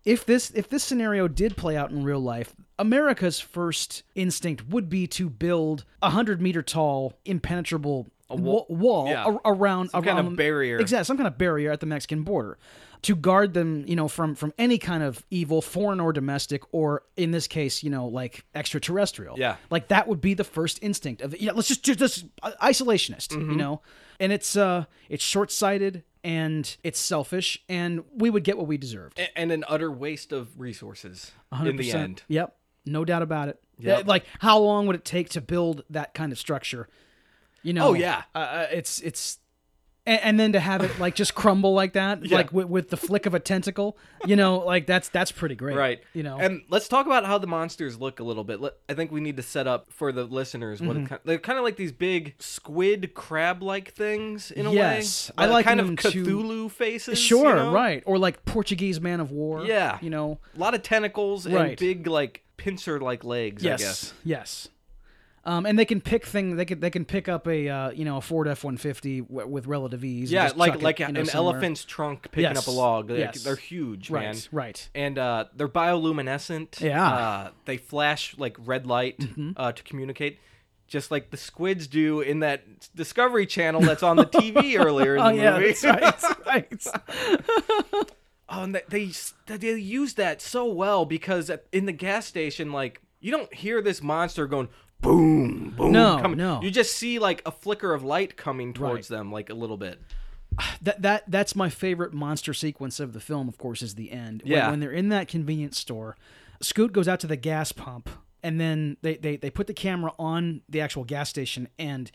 Speaker 2: if this if this scenario did play out in real life america's first instinct would be to build a hundred meter tall impenetrable wa- wall
Speaker 1: yeah.
Speaker 2: a- around
Speaker 1: Some
Speaker 2: around
Speaker 1: kind of barrier.
Speaker 2: exactly some kind of barrier at the mexican border to guard them you know from from any kind of evil foreign or domestic or in this case you know like extraterrestrial
Speaker 1: Yeah.
Speaker 2: like that would be the first instinct of yeah let's just just, this uh, isolationist
Speaker 1: Mm-hmm.
Speaker 2: you know and it's uh it's short-sighted and it's selfish and we would get what we deserved
Speaker 1: A- and an utter waste of resources in the end.
Speaker 2: yep no doubt about it
Speaker 1: Yep.
Speaker 2: Like how long would it take to build that kind of structure you know
Speaker 1: Oh, yeah.
Speaker 2: uh, uh, it's it's and, and then to have it like just crumble like that
Speaker 1: Yeah.
Speaker 2: like with, with the flick of a tentacle you know like that's that's pretty great
Speaker 1: Right.
Speaker 2: you know
Speaker 1: And let's talk about how the monsters look a little bit. Let- I think we need to set up for the listeners what
Speaker 2: Mm-hmm.
Speaker 1: kind they're kind of like these big squid crab-like things in a
Speaker 2: Yes.
Speaker 1: way.
Speaker 2: I
Speaker 1: Uh,
Speaker 2: like
Speaker 1: kind of
Speaker 2: to-
Speaker 1: Cthulhu faces.
Speaker 2: sure
Speaker 1: you know?
Speaker 2: right or like portuguese man of war
Speaker 1: Yeah.
Speaker 2: you know
Speaker 1: A lot of tentacles and big like pincer-like legs.
Speaker 2: yes
Speaker 1: I guess.
Speaker 2: yes Um, and they can pick thing. They can they can pick up a uh, you know a Ford F one fifty with relative ease.
Speaker 1: Yeah, like
Speaker 2: it,
Speaker 1: like
Speaker 2: you know,
Speaker 1: an
Speaker 2: somewhere.
Speaker 1: elephant's trunk picking
Speaker 2: Yes.
Speaker 1: up a log. They're,
Speaker 2: Yes.
Speaker 1: they're huge,
Speaker 2: Right,
Speaker 1: man.
Speaker 2: right.
Speaker 1: And uh, they're bioluminescent.
Speaker 2: Yeah. Mm-hmm.
Speaker 1: Uh, they flash like red light uh, to communicate, just like the squids do in that Discovery Channel that's on the TV earlier in the
Speaker 2: Oh yeah,
Speaker 1: movie.
Speaker 2: right. right.
Speaker 1: Oh, and they, they they use that so well because in the gas station, like you don't hear this monster going boom, boom.
Speaker 2: No,
Speaker 1: coming.
Speaker 2: no.
Speaker 1: You just see like a flicker of light coming towards
Speaker 2: Right.
Speaker 1: them, like a little bit.
Speaker 2: that that that's my favorite monster sequence of the film. Of course, is the end. When-
Speaker 1: Yeah.
Speaker 2: when, they're in that convenience store, Scoot goes out to the gas pump, and then they they they put the camera on the actual gas station, and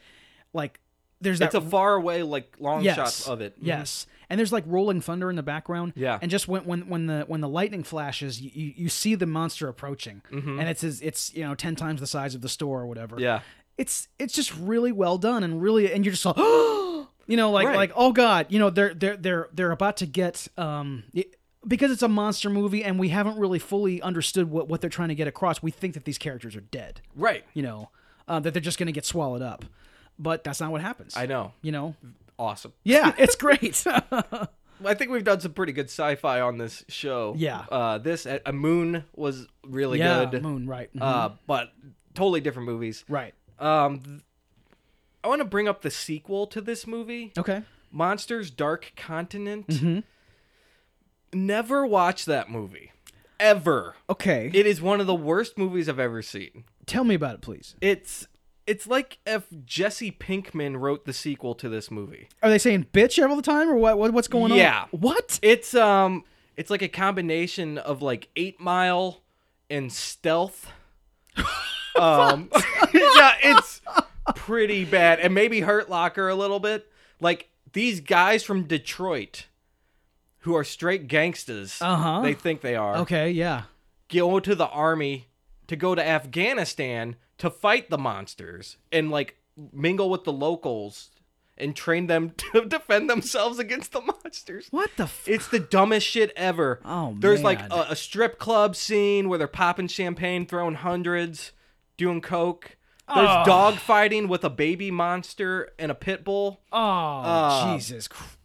Speaker 2: like there's that
Speaker 1: It's a far away, like long
Speaker 2: yes,
Speaker 1: shot of it. Mhm.
Speaker 2: Yes, and there's like rolling thunder in the background.
Speaker 1: Yeah.
Speaker 2: and just when when when the when the lightning flashes, you you, you see the monster approaching, and it's as it's you know ten times the size of the store or whatever.
Speaker 1: Mm-hmm. Yeah.
Speaker 2: it's it's just really well done and really and you're just like you know like
Speaker 1: Right.
Speaker 2: like oh god you know they're they're they're they're about to get um it- because it's a monster movie and we haven't really fully understood what what they're trying to get across we think that these characters are dead
Speaker 1: Right.
Speaker 2: you know uh, that they're just going to get swallowed up but that's not what happens
Speaker 1: I know.
Speaker 2: you know
Speaker 1: Awesome.
Speaker 2: yeah it's great
Speaker 1: I think we've done some pretty good sci-fi on this show.
Speaker 2: Yeah.
Speaker 1: Uh, this a Moon was really
Speaker 2: yeah
Speaker 1: good.
Speaker 2: moon right mhm.
Speaker 1: Uh, but totally different movies.
Speaker 2: right
Speaker 1: Um, I want to bring up the sequel to this movie,
Speaker 2: okay
Speaker 1: Monsters: Dark Continent.
Speaker 2: Mm-hmm.
Speaker 1: Never watch that movie, ever.
Speaker 2: okay
Speaker 1: It is one of the worst movies I've ever seen.
Speaker 2: tell me about it please
Speaker 1: It's it's like if Jesse Pinkman wrote the sequel to this movie.
Speaker 2: are they saying bitch all the time or what, what what's going on
Speaker 1: Yeah.
Speaker 2: what
Speaker 1: It's um it's like a combination of like 8 Mile and Stealth. um yeah, it's pretty bad and maybe Hurt Locker a little bit. Like these guys from Detroit who are straight gangsters.
Speaker 2: Uh-huh.
Speaker 1: They think they are.
Speaker 2: okay yeah
Speaker 1: Go to the army to go to Afghanistan to fight the monsters and like mingle with the locals and train them to defend themselves against the monsters.
Speaker 2: what the f-
Speaker 1: It's the dumbest shit ever.
Speaker 2: Oh,
Speaker 1: There's like a, a strip club scene where they're popping champagne, throwing hundreds, doing coke. There's
Speaker 2: Oh.
Speaker 1: dog fighting with a baby monster and a pit bull.
Speaker 2: Oh,
Speaker 1: Uh,
Speaker 2: Jesus Christ.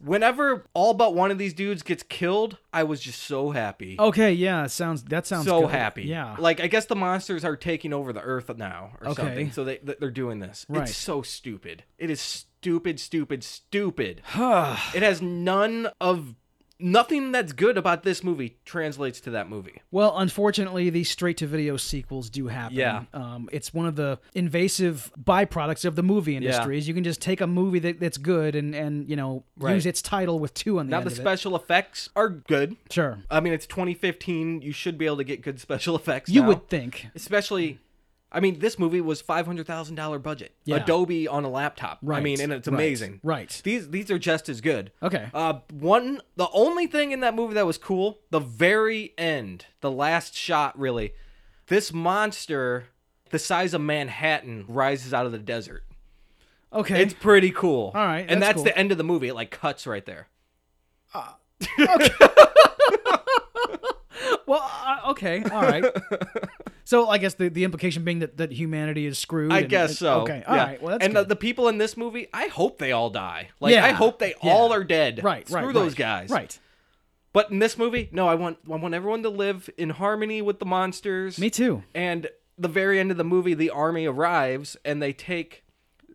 Speaker 1: Whenever all but one of these dudes gets killed, I was just so happy.
Speaker 2: Okay, yeah, sounds that sounds
Speaker 1: so
Speaker 2: good.
Speaker 1: happy.
Speaker 2: Yeah.
Speaker 1: Like I guess the monsters are taking over the earth now or
Speaker 2: Okay.
Speaker 1: something. So they they're doing this.
Speaker 2: Right.
Speaker 1: It's so stupid. It is stupid, stupid, stupid. it has none of nothing that's good about this movie translates to that movie.
Speaker 2: well, unfortunately, these straight to video sequels do happen.
Speaker 1: Yeah.
Speaker 2: Um, it's one of the invasive byproducts of the movie industry. Is you can just take a movie that, that's good and and you know
Speaker 1: Right.
Speaker 2: use its title with two on the
Speaker 1: Now
Speaker 2: end
Speaker 1: the special effects are good.
Speaker 2: Sure.
Speaker 1: I mean, it's 2015. You should be able to get good special effects.
Speaker 2: You
Speaker 1: now.
Speaker 2: would think.
Speaker 1: especially. I mean, this movie was five hundred thousand dollar budget.
Speaker 2: Yeah.
Speaker 1: Adobe on a laptop.
Speaker 2: Right.
Speaker 1: I mean, and it's amazing.
Speaker 2: right.
Speaker 1: These these are just as good.
Speaker 2: Okay.
Speaker 1: Uh, one the only thing in that movie that was cool, the very end, the last shot, really, this monster, the size of Manhattan, rises out of the desert.
Speaker 2: Okay.
Speaker 1: It's pretty cool.
Speaker 2: All right,
Speaker 1: and
Speaker 2: that's
Speaker 1: that's
Speaker 2: cool.
Speaker 1: the end of the movie. It like cuts right there. Okay.
Speaker 2: well, uh, okay. All right. so I guess the, the implication being that, that humanity is screwed.
Speaker 1: I
Speaker 2: and-
Speaker 1: guess
Speaker 2: and-
Speaker 1: so.
Speaker 2: Okay. All
Speaker 1: yeah.
Speaker 2: right. Well, that's
Speaker 1: and the, the people in this movie, I hope they all die. Like
Speaker 2: Yeah,
Speaker 1: I hope they
Speaker 2: yeah.
Speaker 1: all are dead.
Speaker 2: right.
Speaker 1: Screw
Speaker 2: right.
Speaker 1: those
Speaker 2: right,
Speaker 1: guys.
Speaker 2: Right.
Speaker 1: But in this movie, no, I want I want everyone to live in harmony with the monsters.
Speaker 2: Me too.
Speaker 1: And the very end of the movie, the army arrives and they take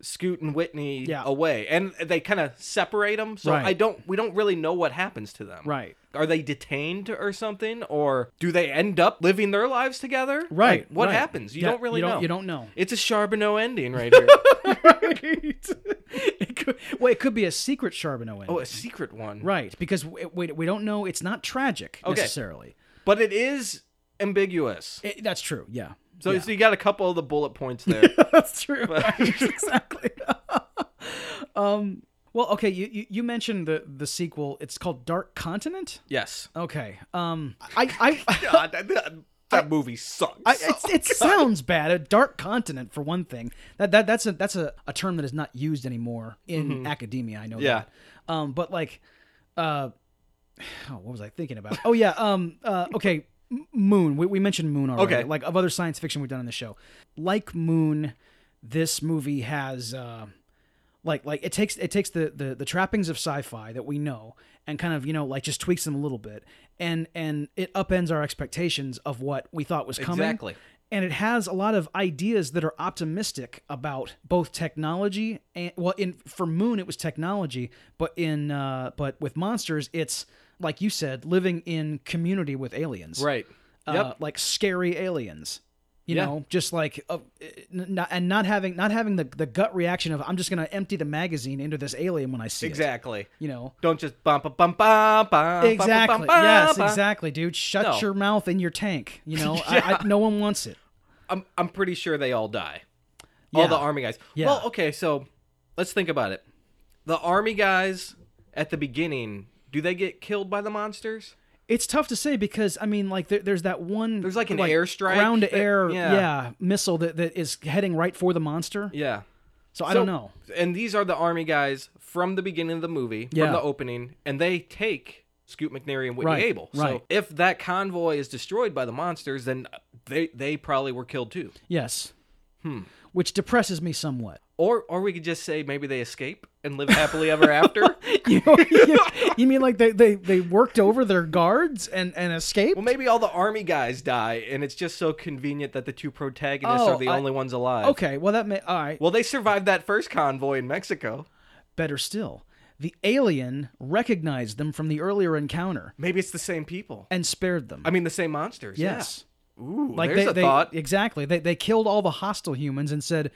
Speaker 1: Scoot and Whitney
Speaker 2: Yeah.
Speaker 1: away, and they kind of separate them. So
Speaker 2: Right.
Speaker 1: I don't, we don't really know what happens to them.
Speaker 2: Right.
Speaker 1: Are they detained or something, or do they end up living their lives together?
Speaker 2: Right.
Speaker 1: Like, what
Speaker 2: right.
Speaker 1: happens? You
Speaker 2: Yeah,
Speaker 1: don't really
Speaker 2: you don't,
Speaker 1: know.
Speaker 2: You don't know.
Speaker 1: It's a Charbonneau ending right here.
Speaker 2: it could, well, it could be a secret Charbonneau ending.
Speaker 1: oh, a secret one.
Speaker 2: Right, because we, we, we don't know. It's not tragic
Speaker 1: Okay.
Speaker 2: necessarily.
Speaker 1: But it is ambiguous.
Speaker 2: It, that's true. Yeah.
Speaker 1: So,
Speaker 2: yeah.
Speaker 1: so you got a couple of the bullet points there.
Speaker 2: that's true. Right, exactly. um. Well, okay. You, you you mentioned the the sequel. It's called Dark Continent.
Speaker 1: yes.
Speaker 2: Okay. Um. I I.
Speaker 1: God, that, that, that movie sucks.
Speaker 2: I, it's, it sounds bad. A dark continent, for one thing. That that that's a that's a, a term that is not used anymore in academia. I know.
Speaker 1: Mm-hmm. Yeah.
Speaker 2: That. Um. But like, uh, oh, what was I thinking about? Oh yeah. Um. Uh. Okay. Moon. We, we mentioned Moon already.
Speaker 1: Okay.
Speaker 2: Like of other science fiction we've done on the show. Like Moon, this movie has uh, like like it takes it takes the, the the trappings of sci-fi that we know and kind of you know like just tweaks them a little bit and and it upends our expectations of what we thought was coming.
Speaker 1: Exactly.
Speaker 2: And it has a lot of ideas that are optimistic about both technology and well, in for Moon it was technology, but in uh, but with monsters it's like you said, living in community with aliens,
Speaker 1: Right.
Speaker 2: Uh,
Speaker 1: Yep.
Speaker 2: like scary aliens. You
Speaker 1: Yeah.
Speaker 2: know, just like uh, not, and not having not having the, the gut reaction of I'm just gonna empty the magazine into this alien when I see it.
Speaker 1: Exactly.
Speaker 2: You know,
Speaker 1: Don't just bump a bump bump bump.
Speaker 2: exactly. yes, exactly, dude. Shut
Speaker 1: No.
Speaker 2: your mouth in your tank. You know, I, I, no one wants it.
Speaker 1: I'm I'm pretty sure they all die. All the army guys.
Speaker 2: Yeah.
Speaker 1: Well, okay, so let's think about it. The army guys at the beginning, do they get killed by the monsters?
Speaker 2: It's tough to say because I mean, like there, there's that one.
Speaker 1: There's like an airstrike
Speaker 2: ground to air,
Speaker 1: yeah.
Speaker 2: yeah. missile that, that is heading right for the monster.
Speaker 1: Yeah.
Speaker 2: So I
Speaker 1: So-
Speaker 2: don't know.
Speaker 1: And these are the army guys from the beginning of the movie,
Speaker 2: Yeah.
Speaker 1: from the opening, and they take Scoot McNairy and Whitney
Speaker 2: Right,
Speaker 1: Able.
Speaker 2: right.
Speaker 1: So if that convoy is destroyed by the monsters, then they they probably were killed too.
Speaker 2: Yes.
Speaker 1: Hmm.
Speaker 2: Which depresses me somewhat.
Speaker 1: Or or we could just say maybe they escape and live happily ever after.
Speaker 2: you, you, you mean like they, they, they worked over their guards and, and escaped?
Speaker 1: Well, maybe all the army guys die, and it's just so convenient that the two protagonists
Speaker 2: Oh,
Speaker 1: are the
Speaker 2: I-
Speaker 1: only ones alive.
Speaker 2: okay, well that may all right.
Speaker 1: Well, they survived that first convoy in Mexico.
Speaker 2: Better still, the alien recognized them from the earlier encounter
Speaker 1: Maybe it's the same people.
Speaker 2: and spared them.
Speaker 1: I mean, the same monsters.
Speaker 2: yes.
Speaker 1: Yeah. Ooh,
Speaker 2: like
Speaker 1: there's
Speaker 2: they,
Speaker 1: a
Speaker 2: they
Speaker 1: thought.
Speaker 2: exactly they, they killed all the hostile humans and said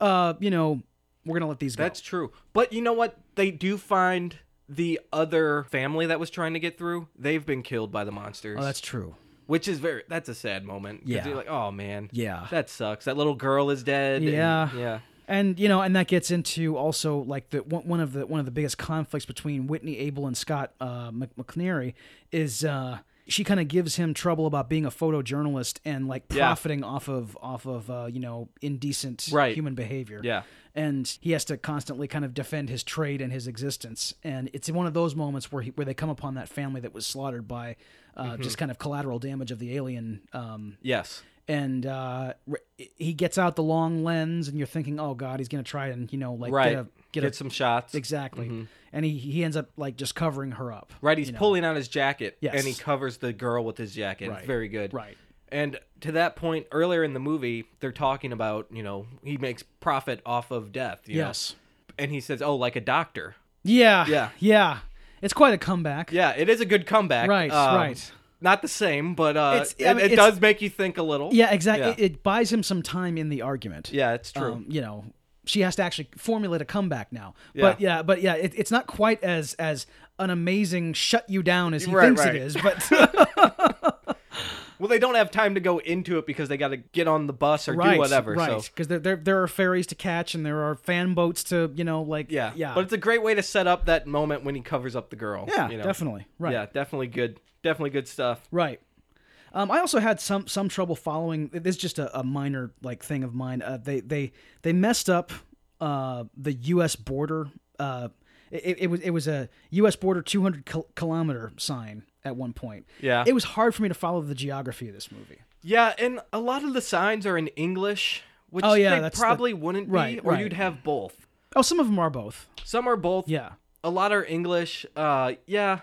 Speaker 2: uh you know we're gonna let these go
Speaker 1: That's true. But you know what? They do find the other family that was trying to get through. They've been killed by the monsters.
Speaker 2: oh that's true
Speaker 1: which is very. That's a sad moment. 'cause
Speaker 2: Yeah.
Speaker 1: You're like, oh man.
Speaker 2: Yeah.
Speaker 1: That sucks. That little girl is dead. and-
Speaker 2: Yeah.
Speaker 1: yeah.
Speaker 2: and you know and that gets into also like the one one of the one of the biggest conflicts between whitney Able and scott uh, Mc- McNairy is uh she kind of gives him trouble about being a photojournalist and like
Speaker 1: Yeah.
Speaker 2: profiting off of off of uh, you know indecent
Speaker 1: Right.
Speaker 2: human behavior
Speaker 1: Yeah.
Speaker 2: and he has to constantly kind of defend his trade and his existence and it's one of those moments where he, where they come upon that family that was slaughtered by uh,
Speaker 1: Mm-hmm.
Speaker 2: just kind of collateral damage of the alien um,
Speaker 1: Yes.
Speaker 2: And uh, he gets out the long lens, and you're thinking, "Oh God, he's gonna try and you know like
Speaker 1: Right.
Speaker 2: get a
Speaker 1: Get,
Speaker 2: get, a
Speaker 1: some shots.
Speaker 2: exactly." And he he ends up like just covering her up.
Speaker 1: Right, he's
Speaker 2: you know?
Speaker 1: pulling out his jacket
Speaker 2: Yes.
Speaker 1: and he covers the girl with his jacket.
Speaker 2: Right.
Speaker 1: Very good.
Speaker 2: Right.
Speaker 1: And to that point, earlier in the movie, they're talking about, you know, he makes profit off of death. You know?
Speaker 2: Yes.
Speaker 1: And he says, oh, like a doctor.
Speaker 2: Yeah.
Speaker 1: Yeah.
Speaker 2: Yeah. It's quite a comeback.
Speaker 1: Yeah, it is a good comeback.
Speaker 2: Right,
Speaker 1: Um,
Speaker 2: right.
Speaker 1: Not the same, but uh, it,
Speaker 2: I mean,
Speaker 1: it
Speaker 2: it's-
Speaker 1: does make you think a little.
Speaker 2: Yeah. Exactly.
Speaker 1: Yeah.
Speaker 2: It, it buys him some time in the argument.
Speaker 1: Yeah, it's true.
Speaker 2: Um, you know, she has to actually formulate a comeback now.
Speaker 1: Yeah.
Speaker 2: But yeah, but yeah, it, it's not quite as as an amazing shut you down as he
Speaker 1: Right,
Speaker 2: thinks
Speaker 1: right.
Speaker 2: it is. But
Speaker 1: well, they don't have time to go into it because they got to get on the bus or
Speaker 2: right,
Speaker 1: do whatever.
Speaker 2: right?
Speaker 1: So
Speaker 2: Because there, there there are ferries to catch and there are fan boats to you know like
Speaker 1: yeah,
Speaker 2: yeah.
Speaker 1: But it's a great way to set up that moment when he covers up the girl.
Speaker 2: Yeah,
Speaker 1: you know?
Speaker 2: definitely. Right.
Speaker 1: Yeah, definitely good. Definitely good stuff.
Speaker 2: Right. Um, I also had some some trouble following. This is just a, a minor like thing of mine. Uh, they they they messed up uh, the U.S. border. Uh, it, it was it was a U.S. border 200 kilometer sign at one point.
Speaker 1: Yeah.
Speaker 2: It was hard for me to follow the geography of this movie.
Speaker 1: Yeah, and a lot of the signs are in English, which
Speaker 2: Oh, yeah,
Speaker 1: they
Speaker 2: that's the-
Speaker 1: probably wouldn't be, or
Speaker 2: right.
Speaker 1: you'd have both.
Speaker 2: Oh, some of them are both.
Speaker 1: Some are both.
Speaker 2: Yeah.
Speaker 1: A lot are English. Uh, yeah,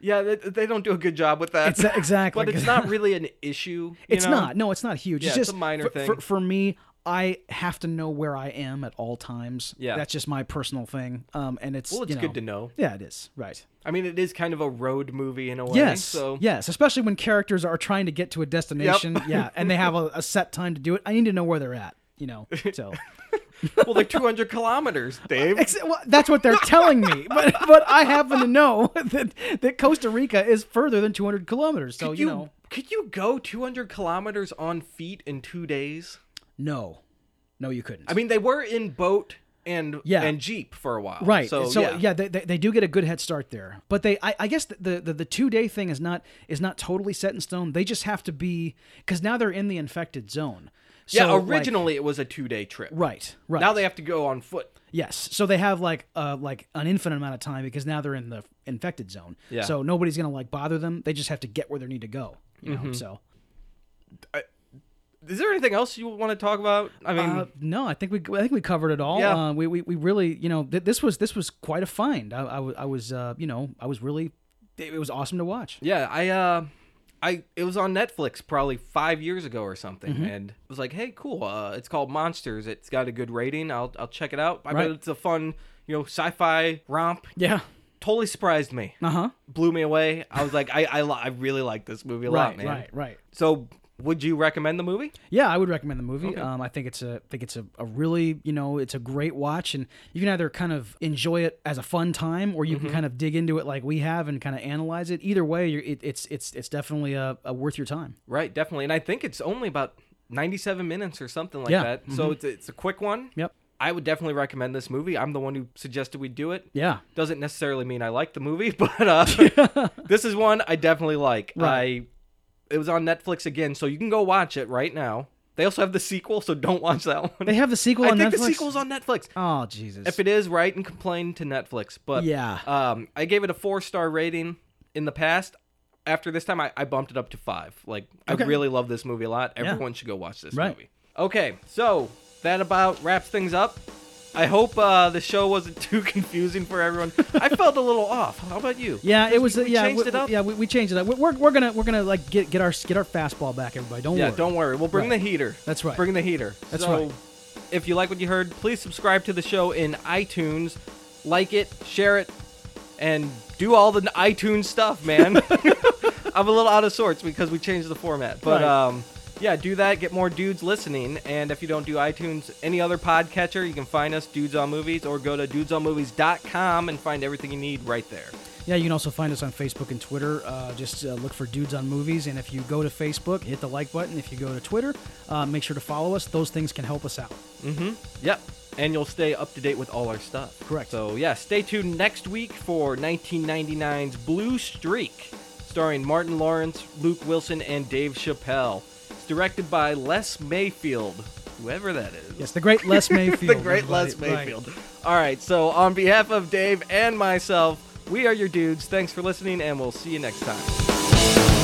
Speaker 1: yeah, they, they don't do a good job with that.
Speaker 2: It's exactly.
Speaker 1: but it's not really an issue. you
Speaker 2: It's
Speaker 1: know?
Speaker 2: not. No, it's not huge.
Speaker 1: Yeah,
Speaker 2: it's
Speaker 1: it's
Speaker 2: just
Speaker 1: a minor
Speaker 2: for,
Speaker 1: thing.
Speaker 2: For, for me, I have to know where I am at all times.
Speaker 1: Yeah.
Speaker 2: That's just my personal thing. Um, and it's
Speaker 1: Well, it's
Speaker 2: you know,
Speaker 1: good to know.
Speaker 2: Yeah, it is. Right.
Speaker 1: I mean, it is kind of a road movie in a way.
Speaker 2: Yes.
Speaker 1: So
Speaker 2: Yes, especially when characters are trying to get to a destination. Yeah, and they have a, a set time to do it. I need to know where they're at. You know. So
Speaker 1: well, they're 200 kilometers, Dave.
Speaker 2: Well, that's what they're telling me. But but I happen to know that that Costa Rica is further than 200 kilometers. So you,
Speaker 1: you
Speaker 2: know.
Speaker 1: could you go 200 kilometers on feet in two days?
Speaker 2: No. No, you couldn't.
Speaker 1: I mean, they were in boat and
Speaker 2: Yeah.
Speaker 1: and jeep for a while.
Speaker 2: Right.
Speaker 1: So,
Speaker 2: So,
Speaker 1: yeah.
Speaker 2: yeah, they, they, they do get a good head start there. But they, I, I guess the, the the two day thing is not is not totally set in stone. They just have to be because now they're in the infected zone.
Speaker 1: Yeah,
Speaker 2: So, like-
Speaker 1: originally it was a two day trip.
Speaker 2: right. Right.
Speaker 1: Now they have to go on foot.
Speaker 2: Yes. So they have like uh like an infinite amount of time because now they're in the infected zone.
Speaker 1: Yeah.
Speaker 2: So nobody's gonna like bother them. They just have to get where they need to go. You
Speaker 1: Mm-hmm.
Speaker 2: know. So
Speaker 1: Is there anything else you want to talk about? I mean,
Speaker 2: uh, no, I think we I think we covered it all.
Speaker 1: Yeah.
Speaker 2: Uh, we, we we really you know th- this was this was quite a find. I, I, I was uh you know I was really it was awesome to watch.
Speaker 1: yeah, I uh I it was on Netflix probably 5 years ago or something
Speaker 2: Mm-hmm.
Speaker 1: and it was like, "Hey, cool. Uh it's called Monsters. It's got a good rating. I'll I'll check it out. I
Speaker 2: Right.
Speaker 1: bet it's a fun, you know, sci-fi romp.
Speaker 2: Yeah.
Speaker 1: Totally surprised me.
Speaker 2: Uh huh.
Speaker 1: Blew me away. I was like, I I, I really like this movie a lot, man.
Speaker 2: Right. Right.
Speaker 1: So, would you recommend the movie?
Speaker 2: Yeah, I would recommend the movie.
Speaker 1: Okay.
Speaker 2: Um, I think it's a, I think it's a, a really, you know, it's a great watch, and you can either kind of enjoy it as a fun time, or you
Speaker 1: Mm-hmm.
Speaker 2: can kind of dig into it like we have and kind of analyze it. Either way, you're, it, it's it's it's definitely a, a worth your time.
Speaker 1: Right, definitely. And I think it's only about 97 minutes or something like
Speaker 2: Yeah,
Speaker 1: that. So it's it's a quick one.
Speaker 2: Yep.
Speaker 1: I would definitely recommend this movie. I'm the one who suggested we do it.
Speaker 2: Yeah.
Speaker 1: Doesn't necessarily mean I like the movie, but uh, this is one I definitely like.
Speaker 2: Right.
Speaker 1: I it was on Netflix again, so you can go watch it right now. They also have the sequel, so don't watch that one.
Speaker 2: They have the sequel
Speaker 1: I
Speaker 2: on
Speaker 1: think
Speaker 2: Netflix.
Speaker 1: the sequel's on Netflix.
Speaker 2: Oh Jesus.
Speaker 1: If it is, write and complain to Netflix. But
Speaker 2: Yeah.
Speaker 1: um, I gave it a four star rating in the past. After this time, I, I bumped it up to five. Like,
Speaker 2: Okay.
Speaker 1: I really love this movie a lot. Everyone should go watch this
Speaker 2: Right.
Speaker 1: movie. Okay, so that about wraps things up. I hope uh, the show wasn't too confusing for everyone. I felt a little off. How about you?
Speaker 2: yeah, it was.
Speaker 1: We
Speaker 2: uh, yeah,
Speaker 1: changed
Speaker 2: we,
Speaker 1: it up?
Speaker 2: Yeah, we, we changed it up. We're, we're gonna we're gonna like get get our get our fastball back, everybody. Don't
Speaker 1: Yeah,
Speaker 2: worry.
Speaker 1: don't worry. We'll bring
Speaker 2: Right.
Speaker 1: the heater.
Speaker 2: That's right.
Speaker 1: Bring the heater.
Speaker 2: That's
Speaker 1: So,
Speaker 2: right.
Speaker 1: If you like what you heard, please subscribe to the show in iTunes, like it, share it, and do all the iTunes stuff, man. I'm a little out of sorts because we changed the format. But
Speaker 2: Right.
Speaker 1: um yeah, do that, get more dudes listening. And if you don't do iTunes, any other podcatcher, you can find us, Dudes on Movies, or go to dudesonmovies.com and find everything you need right there.
Speaker 2: Yeah, you can also find us on Facebook and Twitter. Uh, just uh, look for Dudes on Movies, and if you go to Facebook, hit the like button. If you go to Twitter, uh, make sure to follow us. Those things can help us out.
Speaker 1: Mm-hmm. Yep. And you'll stay up to date with all our stuff.
Speaker 2: Correct.
Speaker 1: So yeah, stay tuned next week for 1999's Blue Streak, starring Martin Lawrence, Luke Wilson, and Dave Chappelle. Directed by Les Mayfield, whoever that is.
Speaker 2: Yes, the great Les Mayfield.
Speaker 1: the great Les.
Speaker 2: Right.
Speaker 1: Mayfield. All right. So on behalf of Dave and myself, we are your dudes. Thanks for listening, and we'll see you next time.